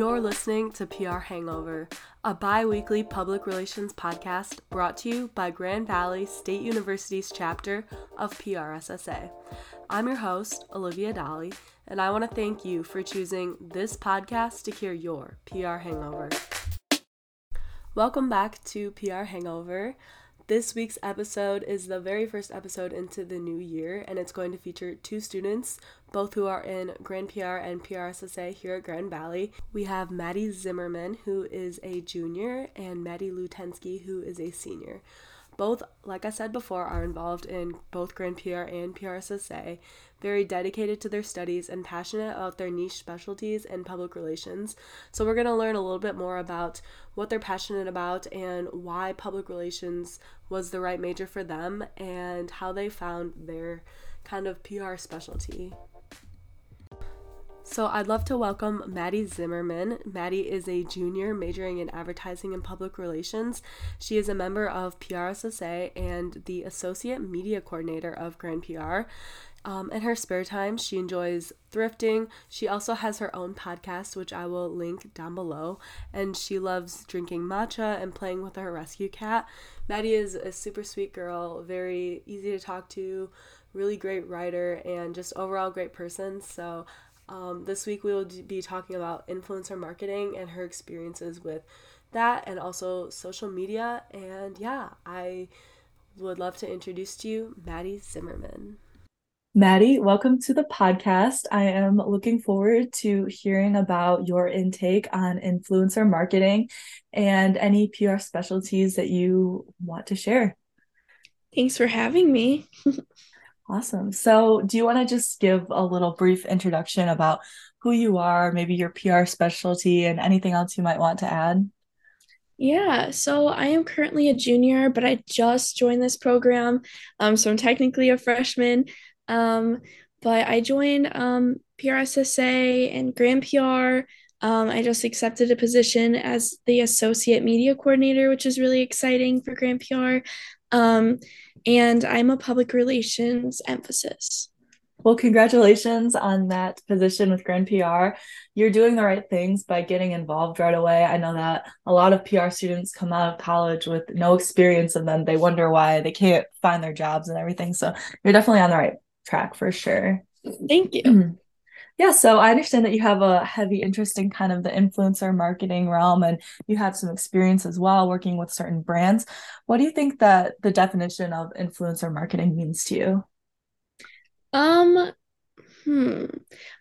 You're listening to PR Hangover, a bi weekly public relations podcast brought to you by Grand Valley State University's chapter of PRSSA. I'm your host, Olivia Dolly, and I want to thank you for choosing this podcast to cure your PR hangover. Welcome back to PR Hangover. This week's episode is the very first episode into the new year, and it's going to feature two students, both who are in Grand PR and PRSSA here at Grand Valley. We have Maddie Zimmerman, who is a junior, and Maddie Lutensky, who is a senior. Both, like I said before, are involved in both Grand PR and PRSSA, very dedicated to their studies and passionate about their niche specialties and public relations. So, we're going to learn a little bit more about what they're passionate about and why public relations was the right major for them and how they found their kind of PR specialty. So I'd love to welcome Maddie Zimmerman. Maddie is a junior majoring in advertising and public relations. She is a member of PRSSA and the associate media coordinator of Grand PR. Um, in her spare time, she enjoys thrifting. She also has her own podcast, which I will link down below. And she loves drinking matcha and playing with her rescue cat. Maddie is a super sweet girl, very easy to talk to, really great writer, and just overall great person. So um, this week we will be talking about influencer marketing and her experiences with that and also social media. And yeah, I would love to introduce to you Maddie Zimmerman. Maddie, welcome to the podcast. I am looking forward to hearing about your intake on influencer marketing and any PR specialties that you want to share. Thanks for having me. Awesome. So, do you want to just give a little brief introduction about who you are, maybe your PR specialty, and anything else you might want to add? Yeah, so I am currently a junior, but I just joined this program. Um, so I'm technically a freshman. Um, but I joined um, PRSSA and Grand PR. Um, I just accepted a position as the associate media coordinator, which is really exciting for Grand PR. Um, and I'm a public relations emphasis. Well, congratulations on that position with Grand PR. You're doing the right things by getting involved right away. I know that a lot of PR students come out of college with no experience and then they wonder why they can't find their jobs and everything. So you're definitely on the right track for sure. Thank you. Yeah, so I understand that you have a heavy interest in kind of the influencer marketing realm and you have some experience as well working with certain brands. What do you think that the definition of influencer marketing means to you? Um Hmm.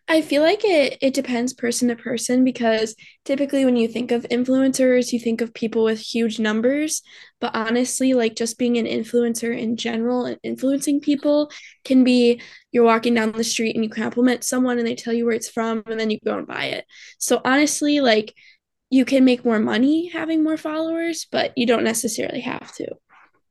I feel like it it depends person to person because typically when you think of influencers, you think of people with huge numbers, but honestly, like just being an influencer in general and influencing people can be you're walking down the street and you compliment someone and they tell you where it's from and then you go and buy it. So honestly, like you can make more money having more followers, but you don't necessarily have to.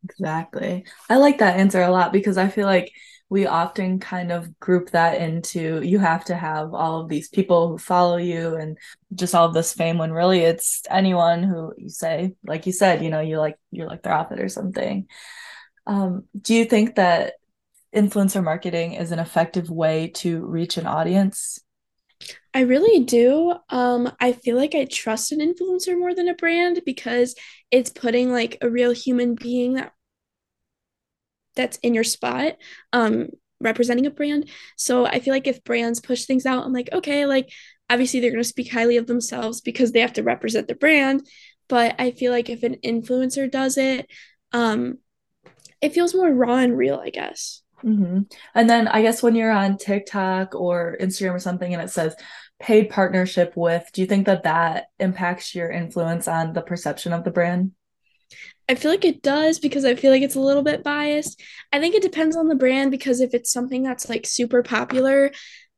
Exactly. I like that answer a lot because I feel like we often kind of group that into you have to have all of these people who follow you and just all of this fame when really it's anyone who you say like you said you know you like you're like their outfit or something um, do you think that influencer marketing is an effective way to reach an audience I really do. Um, I feel like I trust an influencer more than a brand because it's putting like a real human being that that's in your spot um representing a brand. So i feel like if brands push things out i'm like okay like obviously they're going to speak highly of themselves because they have to represent the brand but i feel like if an influencer does it um it feels more raw and real i guess. Mm-hmm. and then i guess when you're on tiktok or instagram or something and it says paid partnership with do you think that that impacts your influence on the perception of the brand I feel like it does because I feel like it's a little bit biased. I think it depends on the brand because if it's something that's like super popular,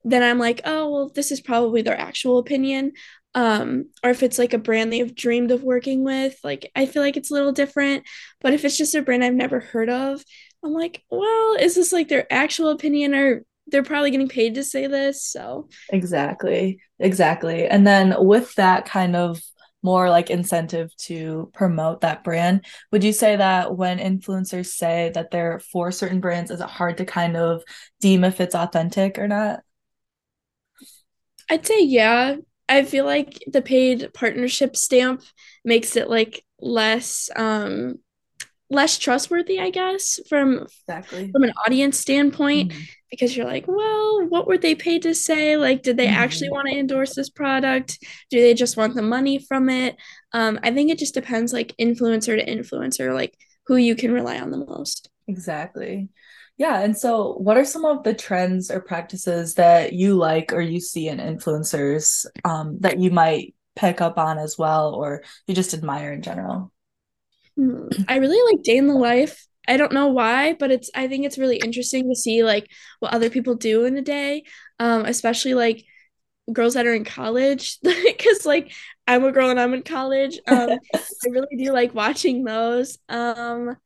then I'm like, oh, well, this is probably their actual opinion. Um, or if it's like a brand they've dreamed of working with, like I feel like it's a little different. But if it's just a brand I've never heard of, I'm like, well, is this like their actual opinion or they're probably getting paid to say this? So exactly, exactly. And then with that kind of more like incentive to promote that brand. Would you say that when influencers say that they're for certain brands, is it hard to kind of deem if it's authentic or not? I'd say yeah. I feel like the paid partnership stamp makes it like less um less trustworthy, I guess, from exactly from an audience standpoint, Mhm. because you're like, well, what were they paid to say? Like, did they actually Mhm. want to endorse this product? Do they just want the money from it? Um, I think it just depends, like influencer to influencer, like who you can rely on the most. Exactly. Yeah, and so what are some of the trends or practices that you like or you see in influencers um, that you might pick up on as well or you just admire in general? Hmm. I really like day in the life. I don't know why, but it's I think it's really interesting to see like what other people do in a day, um, especially like girls that are in college because like I'm a girl and I'm in college. Um, I really do like watching those. Um,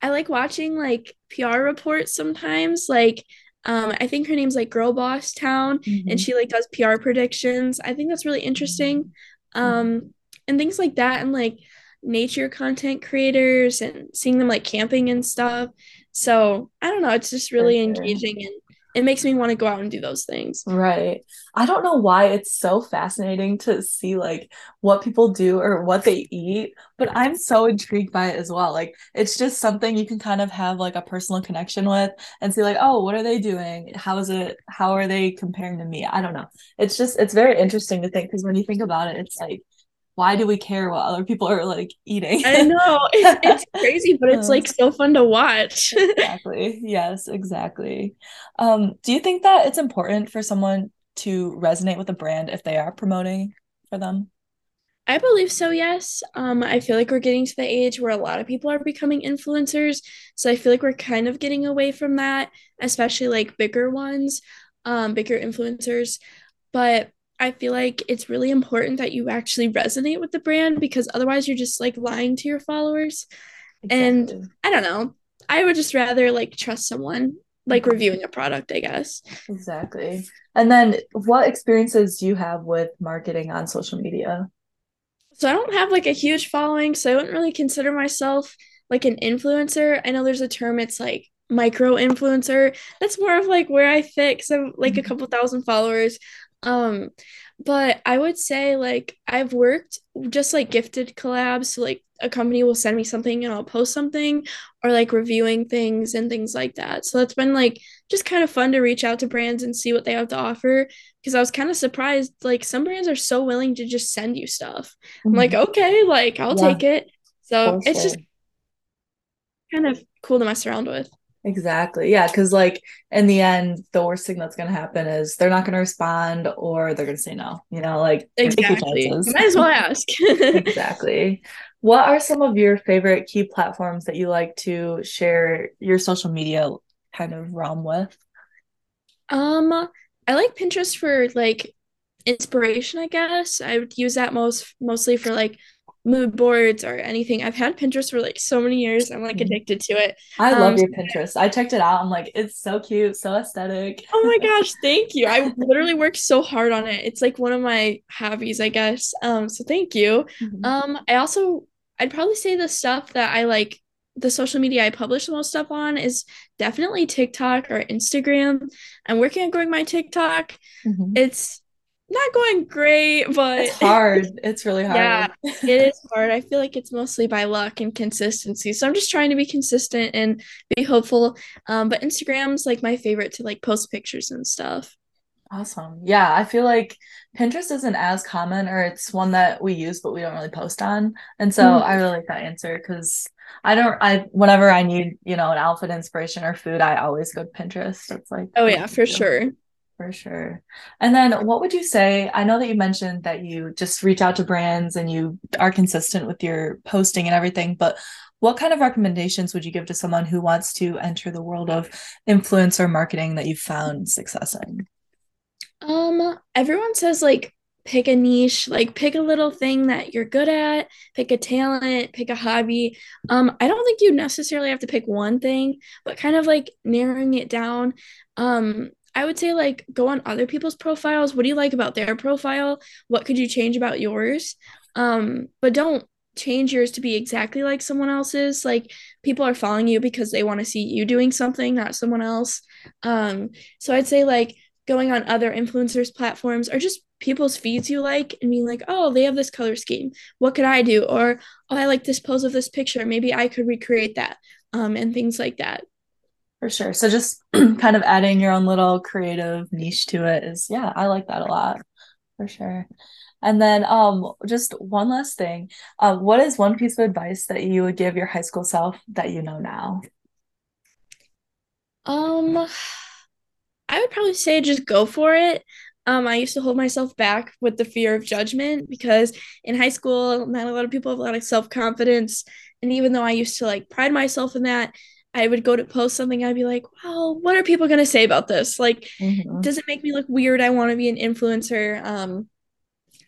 I like watching like PR reports sometimes. Like, um, I think her name's like Girl Boss Town, and Mhm. she like does PR predictions. I think that's really interesting. Mhm. Um, and things like that, and like nature content creators and seeing them like camping and stuff. So I don't know, it's just really sure. engaging and it makes me want to go out and do those things. Right. I don't know why it's so fascinating to see like what people do or what they eat, but I'm so intrigued by it as well. Like it's just something you can kind of have like a personal connection with and see like, oh, what are they doing? How is it? How are they comparing to me? I don't know. It's just it's very interesting to think because when you think about it, it's like, why do we care what other people are like eating? I know it's it's crazy, but it's like so fun to watch. Exactly. Yes, exactly. Um, do you think that it's important for someone to resonate with a brand if they are promoting for them? I believe so, yes. Um, I feel like we're getting to the age where a lot of people are becoming influencers. So I feel like we're kind of getting away from that, especially like bigger ones, um, bigger influencers. But I feel like it's really important that you actually resonate with the brand because otherwise you're just like lying to your followers. And I don't know. I would just rather like trust someone like reviewing a product, I guess. Exactly. And then what experiences do you have with marketing on social media? So I don't have like a huge following, so I wouldn't really consider myself like an influencer. I know there's a term, it's like micro influencer. That's more of like where I fit because I'm like a Mhm. couple thousand followers. Um, but I would say like I've worked just like gifted collabs. So like a company will send me something and I'll post something or like reviewing things and things like that. So that's been like just kind of fun to reach out to brands and see what they have to offer because I was kind of surprised. Like some brands are so willing to just send you stuff. I'm like, Mhm. okay, like I'll Yeah, take it. So it's just kind of cool to mess around with. Exactly. Yeah, because like in the end, the worst thing that's gonna happen is they're not gonna respond or they're gonna say no. You know, like Exactly. You might as well ask. Exactly. What are some of your favorite key platforms that you like to share your social media kind of realm with? Um, I like Pinterest for like inspiration, I guess. I would use that most mostly for like mood boards or anything. I've had Pinterest for like so many years. I'm like Mhm. addicted to it. I Um, love your Pinterest. I checked it out. I'm like, it's so cute, so aesthetic. Oh my gosh, thank you. I literally worked so hard on it. It's like one of my hobbies, I guess. Um, so thank you. Mhm. Um, I also I'd probably say the stuff that I like the social media I publish the most stuff on is definitely TikTok or Instagram. I'm working on growing my TikTok. Mhm. It's not going great, but It's hard. It's really hard. yeah, it is hard. I feel like it's mostly by luck and consistency. So I'm just trying to be consistent and be hopeful. Um, but Instagram's like my favorite to like post pictures and stuff. Awesome. Yeah, I feel like Pinterest isn't as common, or it's one that we use, but we don't really post on. And so I Mhm. really like that answer because I don't, I, whenever I need, you know, an outfit inspiration or food, I always go to Pinterest. It's like, Oh yeah, for do. sure. For sure. And then what would you say? I know that you mentioned that you just reach out to brands and you are consistent with your posting and everything, but what kind of recommendations would you give to someone who wants to enter the world of influencer marketing that you've found success in? Um, everyone says like pick a niche, like pick a little thing that you're good at, pick a talent, pick a hobby. Um, I don't think you necessarily have to pick one thing, but kind of like narrowing it down. Um, I would say like go on other people's profiles. What do you like about their profile? What could you change about yours? Um, but don't change yours to be exactly like someone else's. Like people are following you because they want to see you doing something, not someone else. Um, so I'd say like going on other influencers platforms or just people's feeds you like and being like, oh, they have this color scheme. What could I do? Or oh, I like this pose of this picture. Maybe I could recreate that. Um, and things like that. For sure. So just kind of adding your own little creative niche to it is yeah, I like that a lot. For sure. And then um just one last thing. Uh, what is one piece of advice that you would give your high school self that you know now? Um I would probably say just go for it. Um, I used to hold myself back with the fear of judgment because in high school, not a lot of people have a lot of self confidence. And even though I used to like pride myself in that, I would go to post something, I'd be like, well, what are people going to say about this? Like, mm-hmm. does it make me look weird? I want to be an influencer. Um,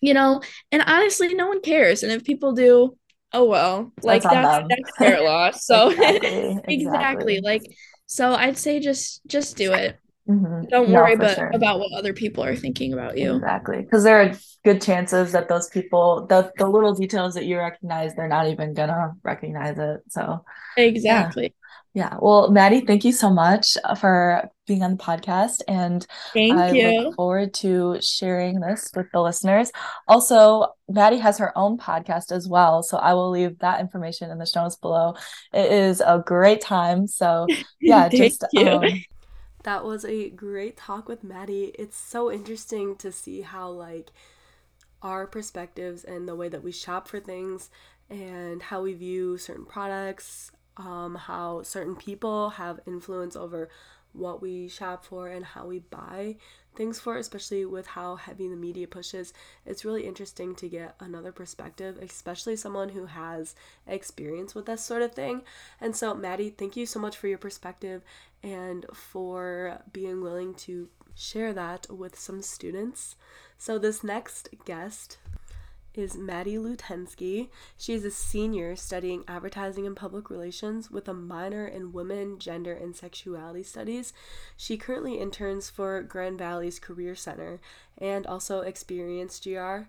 you know, and honestly, no one cares. And if people do, oh well, like that's, that's their loss. So exactly. exactly. Like, so I'd say just just do it. Mm-hmm. Don't no, worry about, sure. about what other people are thinking about you. Exactly. Because there are good chances that those people, the, the little details that you recognize, they're not even going to recognize it. So, exactly. Yeah. Well, Maddie, thank you so much uh, for being on the podcast. And thank I you. look forward to sharing this with the listeners. Also, Maddie has her own podcast as well. So I will leave that information in the show notes below. It is a great time. So yeah, just um, that was a great talk with Maddie. It's so interesting to see how like our perspectives and the way that we shop for things and how we view certain products um, how certain people have influence over what we shop for and how we buy things for, especially with how heavy the media pushes. It's really interesting to get another perspective, especially someone who has experience with this sort of thing. And so, Maddie, thank you so much for your perspective and for being willing to share that with some students. So, this next guest is Maddie Lutensky. She is a senior studying advertising and public relations with a minor in women, gender, and sexuality studies. She currently interns for Grand Valley's Career Center and also Experience GR.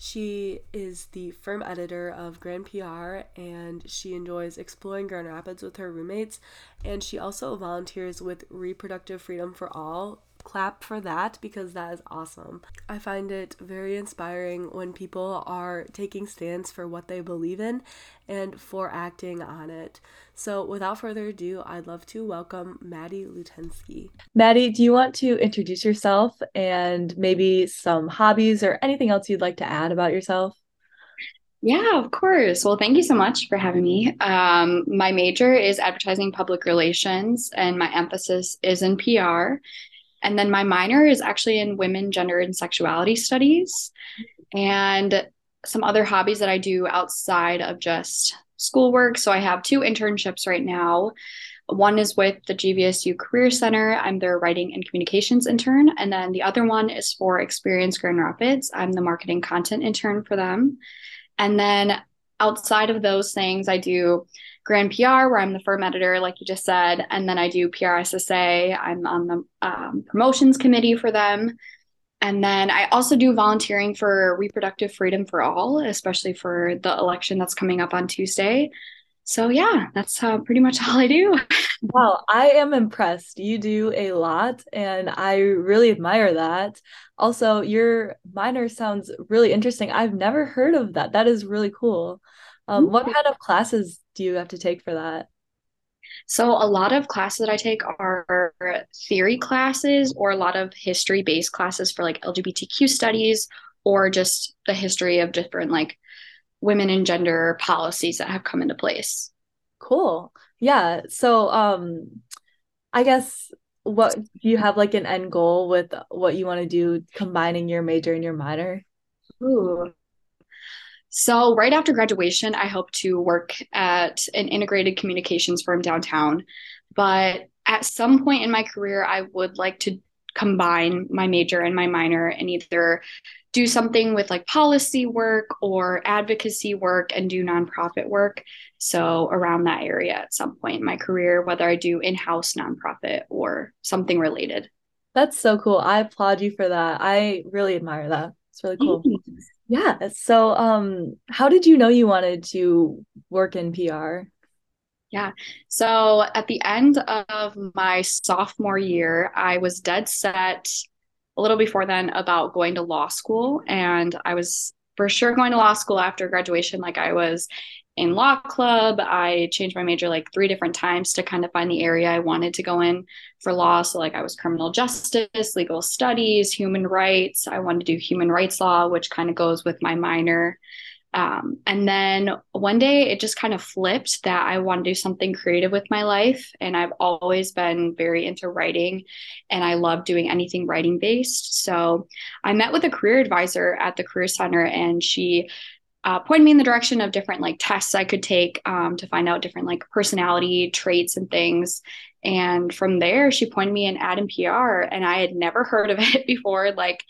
She is the firm editor of Grand PR and she enjoys exploring Grand Rapids with her roommates. And she also volunteers with Reproductive Freedom for All, clap for that because that is awesome. I find it very inspiring when people are taking stands for what they believe in and for acting on it. So, without further ado, I'd love to welcome Maddie Lutensky. Maddie, do you want to introduce yourself and maybe some hobbies or anything else you'd like to add about yourself? Yeah, of course. Well, thank you so much for having me. Um, my major is advertising public relations, and my emphasis is in PR. And then my minor is actually in women, gender, and sexuality studies. And some other hobbies that I do outside of just schoolwork. So I have two internships right now. One is with the GVSU Career Center. I'm their writing and communications intern. And then the other one is for Experience Grand Rapids. I'm the marketing content intern for them. And then outside of those things, I do Grand PR, where I'm the firm editor, like you just said, and then I do PRSSA. I'm on the um, promotions committee for them. And then I also do volunteering for Reproductive Freedom for All, especially for the election that's coming up on Tuesday. So, yeah, that's uh, pretty much all I do. wow, I am impressed. You do a lot, and I really admire that. Also, your minor sounds really interesting. I've never heard of that. That is really cool. Um, what kind of classes do you have to take for that? So, a lot of classes that I take are theory classes or a lot of history based classes for like LGBTQ studies or just the history of different like women and gender policies that have come into place. Cool. Yeah. So, um, I guess what do you have like an end goal with what you want to do combining your major and your minor? Ooh, so, right after graduation, I hope to work at an integrated communications firm downtown. But at some point in my career, I would like to combine my major and my minor and either do something with like policy work or advocacy work and do nonprofit work. So, around that area at some point in my career, whether I do in house nonprofit or something related. That's so cool. I applaud you for that. I really admire that. It's really cool. Yeah. So, um, how did you know you wanted to work in PR? Yeah. So at the end of my sophomore year, I was dead set a little before then about going to law school. And I was for sure going to law school after graduation. Like I was in law club. I changed my major like three different times to kind of find the area I wanted to go in for law. So, like, I was criminal justice, legal studies, human rights. I wanted to do human rights law, which kind of goes with my minor. Um, and then one day it just kind of flipped that I want to do something creative with my life. And I've always been very into writing and I love doing anything writing based. So I met with a career advisor at the Career Center and she uh, pointed me in the direction of different like tests I could take um, to find out different like personality traits and things. And from there, she pointed me in ad and PR, and I had never heard of it before, like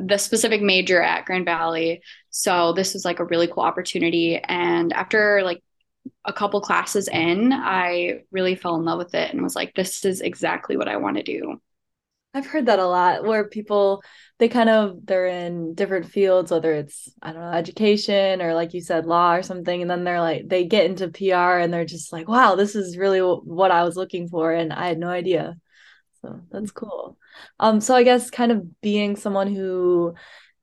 the specific major at Grand Valley. So this was like a really cool opportunity. And after like a couple classes in, I really fell in love with it and was like, this is exactly what I want to do. I've heard that a lot where people they kind of they're in different fields whether it's I don't know education or like you said law or something and then they're like they get into PR and they're just like wow this is really what I was looking for and I had no idea. So that's cool. Um so I guess kind of being someone who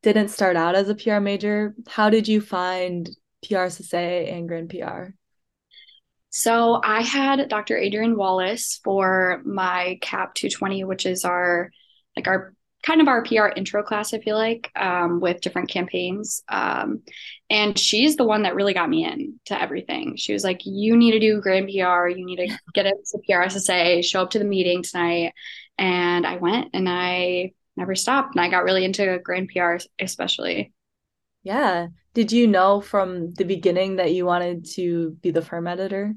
didn't start out as a PR major, how did you find PRSSA and Grand PR? So I had Dr. Adrian Wallace for my CAP 220, which is our like our kind of our PR intro class, I feel like, um, with different campaigns. Um, and she's the one that really got me in to everything. She was like, "You need to do Grand PR. You need to get into PRSSA. Show up to the meeting tonight." And I went, and I never stopped. And I got really into Grand PR, especially. Yeah. Did you know from the beginning that you wanted to be the firm editor?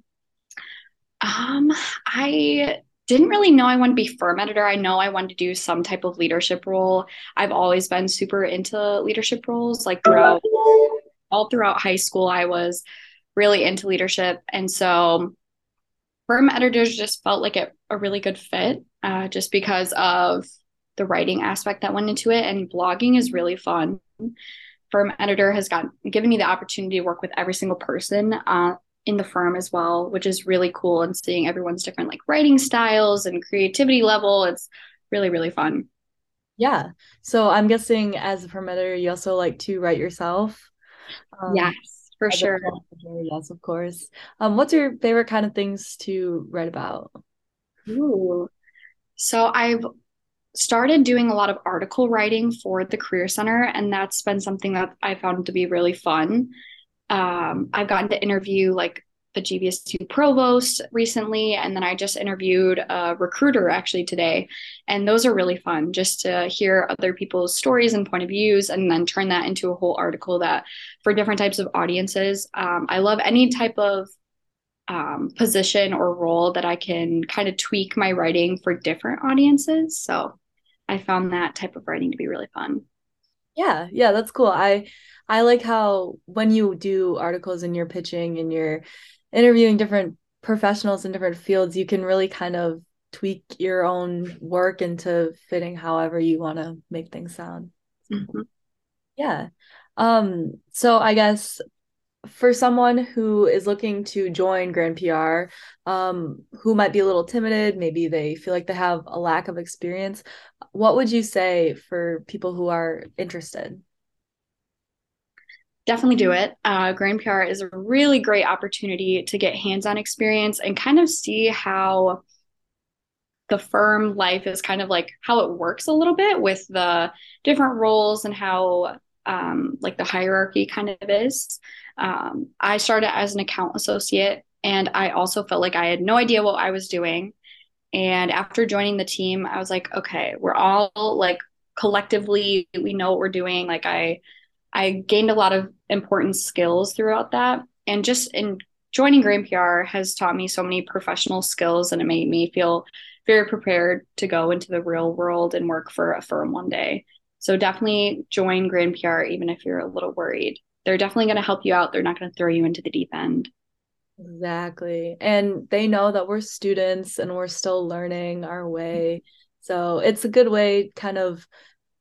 Um, I didn't really know I wanted to be firm editor. I know I wanted to do some type of leadership role. I've always been super into leadership roles. Like throughout all throughout high school, I was really into leadership. And so firm editors just felt like a, a really good fit uh, just because of the writing aspect that went into it. And blogging is really fun. Firm editor has got given me the opportunity to work with every single person uh, in the firm as well, which is really cool and seeing everyone's different like writing styles and creativity level. It's really, really fun. Yeah. So I'm guessing as a firm editor, you also like to write yourself. Um, yes, for sure. Yes, of course. Um, what's your favorite kind of things to write about? Ooh. So I've started doing a lot of article writing for the Career Center, and that's been something that I found to be really fun um, I've gotten to interview like the GVSU provost recently, and then I just interviewed a recruiter actually today. And those are really fun just to hear other people's stories and point of views, and then turn that into a whole article that for different types of audiences. Um, I love any type of um, position or role that I can kind of tweak my writing for different audiences. So I found that type of writing to be really fun. Yeah, yeah, that's cool. I I like how when you do articles and you're pitching and you're interviewing different professionals in different fields, you can really kind of tweak your own work into fitting however you want to make things sound. Mm-hmm. Yeah. Um, so I guess for someone who is looking to join Grand PR, um, who might be a little timid, maybe they feel like they have a lack of experience, what would you say for people who are interested? Definitely do it. Uh, Grand PR is a really great opportunity to get hands on experience and kind of see how the firm life is kind of like how it works a little bit with the different roles and how um, like the hierarchy kind of is. Um, I started as an account associate and I also felt like I had no idea what I was doing. And after joining the team, I was like, okay, we're all like collectively, we know what we're doing. Like I I gained a lot of important skills throughout that. And just in joining Grand PR has taught me so many professional skills and it made me feel very prepared to go into the real world and work for a firm one day. So definitely join Grand PR even if you're a little worried. They're definitely going to help you out. They're not going to throw you into the deep end. Exactly. And they know that we're students and we're still learning our way. So it's a good way kind of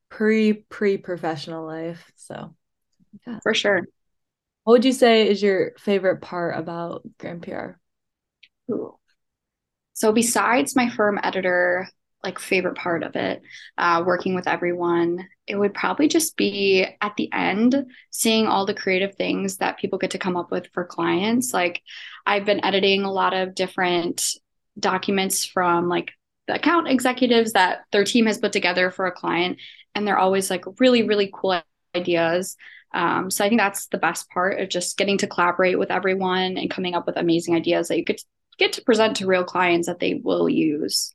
pre pre professional life. So yeah. for sure. What would you say is your favorite part about Grand PR? Ooh. So besides my firm editor like favorite part of it, uh, working with everyone. It would probably just be at the end, seeing all the creative things that people get to come up with for clients. Like I've been editing a lot of different documents from like the account executives that their team has put together for a client, and they're always like really, really cool ideas. Um, so I think that's the best part of just getting to collaborate with everyone and coming up with amazing ideas that you could get to present to real clients that they will use.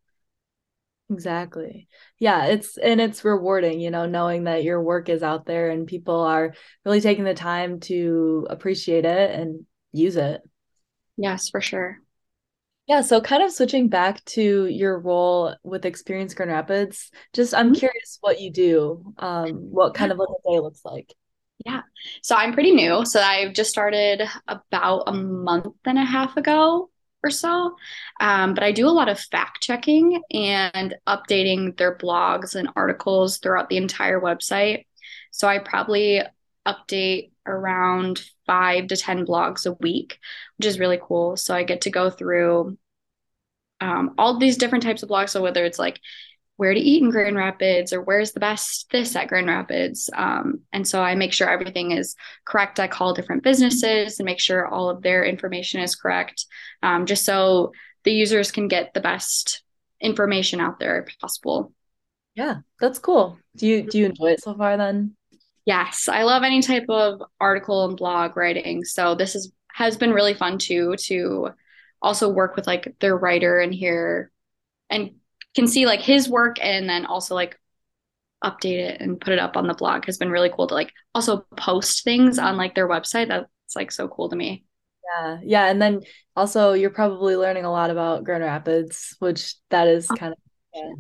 Exactly. Yeah, it's and it's rewarding, you know, knowing that your work is out there and people are really taking the time to appreciate it and use it. Yes, for sure. Yeah, so kind of switching back to your role with Experience Grand Rapids, just I'm mm-hmm. curious what you do, um, what kind of like a day looks like. Yeah. So I'm pretty new. So I've just started about a month and a half ago or so. Um, but I do a lot of fact checking and updating their blogs and articles throughout the entire website. So I probably update around five to 10 blogs a week, which is really cool. So I get to go through um, all these different types of blogs. So whether it's like where to eat in Grand Rapids or where's the best this at Grand Rapids. Um, and so I make sure everything is correct. I call different businesses and make sure all of their information is correct, um, just so the users can get the best information out there possible. Yeah, that's cool. Do you do you enjoy it so far then? Yes, I love any type of article and blog writing. So this is has been really fun too to also work with like their writer and hear and can see like his work and then also like update it and put it up on the blog has been really cool to like also post things on like their website. That's like so cool to me. Yeah. Yeah. And then also you're probably learning a lot about grand rapids which that is oh, kind of yeah.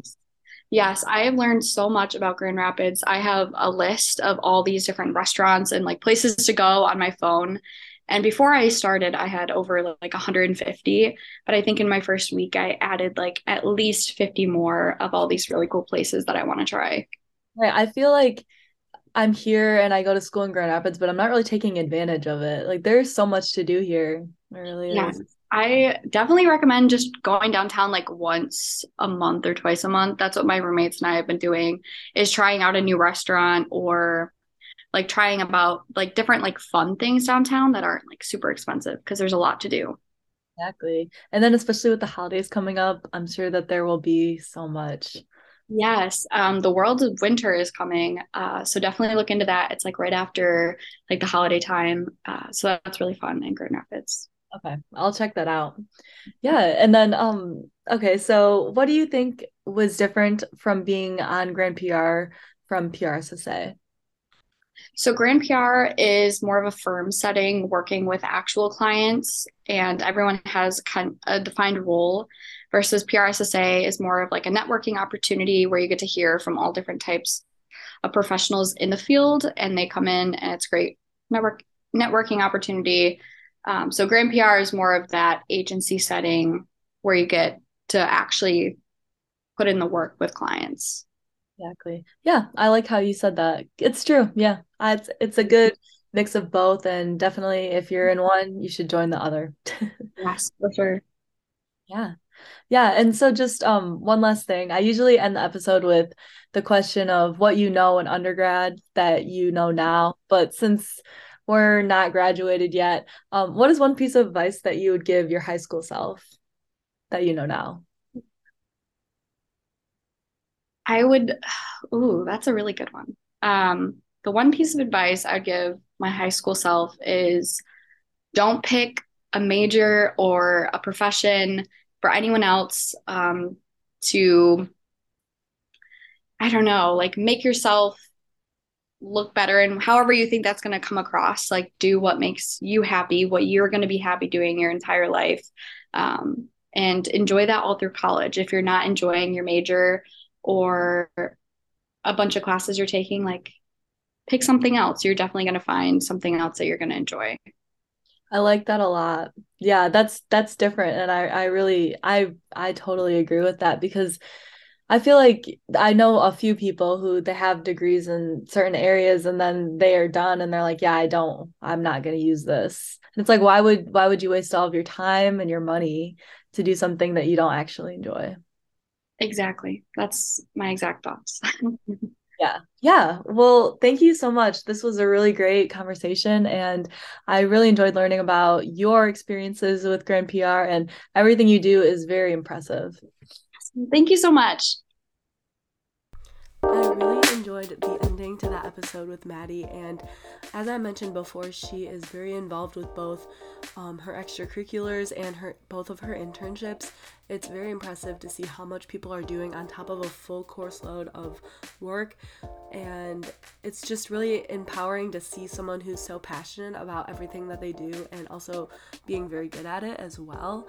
yes. I have learned so much about grand rapids. I have a list of all these different restaurants and like places to go on my phone and before I started, I had over like 150. But I think in my first week, I added like at least 50 more of all these really cool places that I want to try. Right. I feel like I'm here and I go to school in Grand Rapids, but I'm not really taking advantage of it. Like there's so much to do here. Really yeah. Is. I definitely recommend just going downtown like once a month or twice a month. That's what my roommates and I have been doing is trying out a new restaurant or like trying about like different like fun things downtown that aren't like super expensive because there's a lot to do. Exactly. And then especially with the holidays coming up, I'm sure that there will be so much. Yes, um, the world of winter is coming, uh, so definitely look into that. It's like right after like the holiday time, uh, so that's really fun in Grand Rapids. Okay, I'll check that out. Yeah, and then um, okay, so what do you think was different from being on Grand PR from PRSSA? So Grand PR is more of a firm setting working with actual clients and everyone has kind of a defined role versus PRSSA is more of like a networking opportunity where you get to hear from all different types of professionals in the field and they come in and it's great network networking opportunity. Um, so Grand PR is more of that agency setting where you get to actually put in the work with clients. Exactly. Yeah, I like how you said that. It's true. Yeah, it's it's a good mix of both, and definitely if you're in one, you should join the other. yes, for sure. Yeah, yeah. And so, just um, one last thing. I usually end the episode with the question of what you know in undergrad that you know now. But since we're not graduated yet, um, what is one piece of advice that you would give your high school self that you know now? I would, ooh, that's a really good one. Um, the one piece of advice I'd give my high school self is don't pick a major or a profession for anyone else um, to, I don't know, like make yourself look better and however you think that's going to come across like do what makes you happy what you're going to be happy doing your entire life um, and enjoy that all through college if you're not enjoying your major or a bunch of classes you're taking, like pick something else. You're definitely going to find something else that you're going to enjoy. I like that a lot. Yeah, that's that's different and I I really I I totally agree with that because I feel like I know a few people who they have degrees in certain areas and then they are done and they're like, yeah, I don't I'm not going to use this. And it's like why would why would you waste all of your time and your money to do something that you don't actually enjoy? Exactly. That's my exact thoughts. Yeah. Yeah. Well, thank you so much. This was a really great conversation. And I really enjoyed learning about your experiences with Grand PR and everything you do is very impressive. Thank you so much. I really enjoyed the ending to that episode with Maddie, and as I mentioned before, she is very involved with both um, her extracurriculars and her both of her internships. It's very impressive to see how much people are doing on top of a full course load of work, and it's just really empowering to see someone who's so passionate about everything that they do and also being very good at it as well.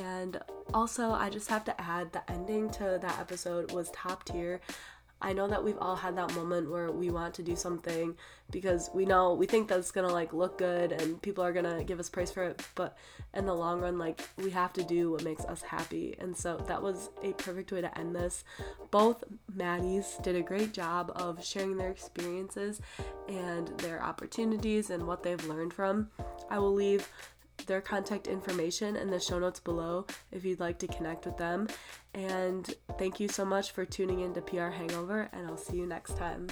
And also, I just have to add the ending to that episode was top tier. I know that we've all had that moment where we want to do something because we know we think that's gonna like look good and people are gonna give us praise for it, but in the long run, like we have to do what makes us happy. And so that was a perfect way to end this. Both Maddies did a great job of sharing their experiences and their opportunities and what they've learned from. I will leave their contact information in the show notes below if you'd like to connect with them. And thank you so much for tuning in to PR Hangover, and I'll see you next time.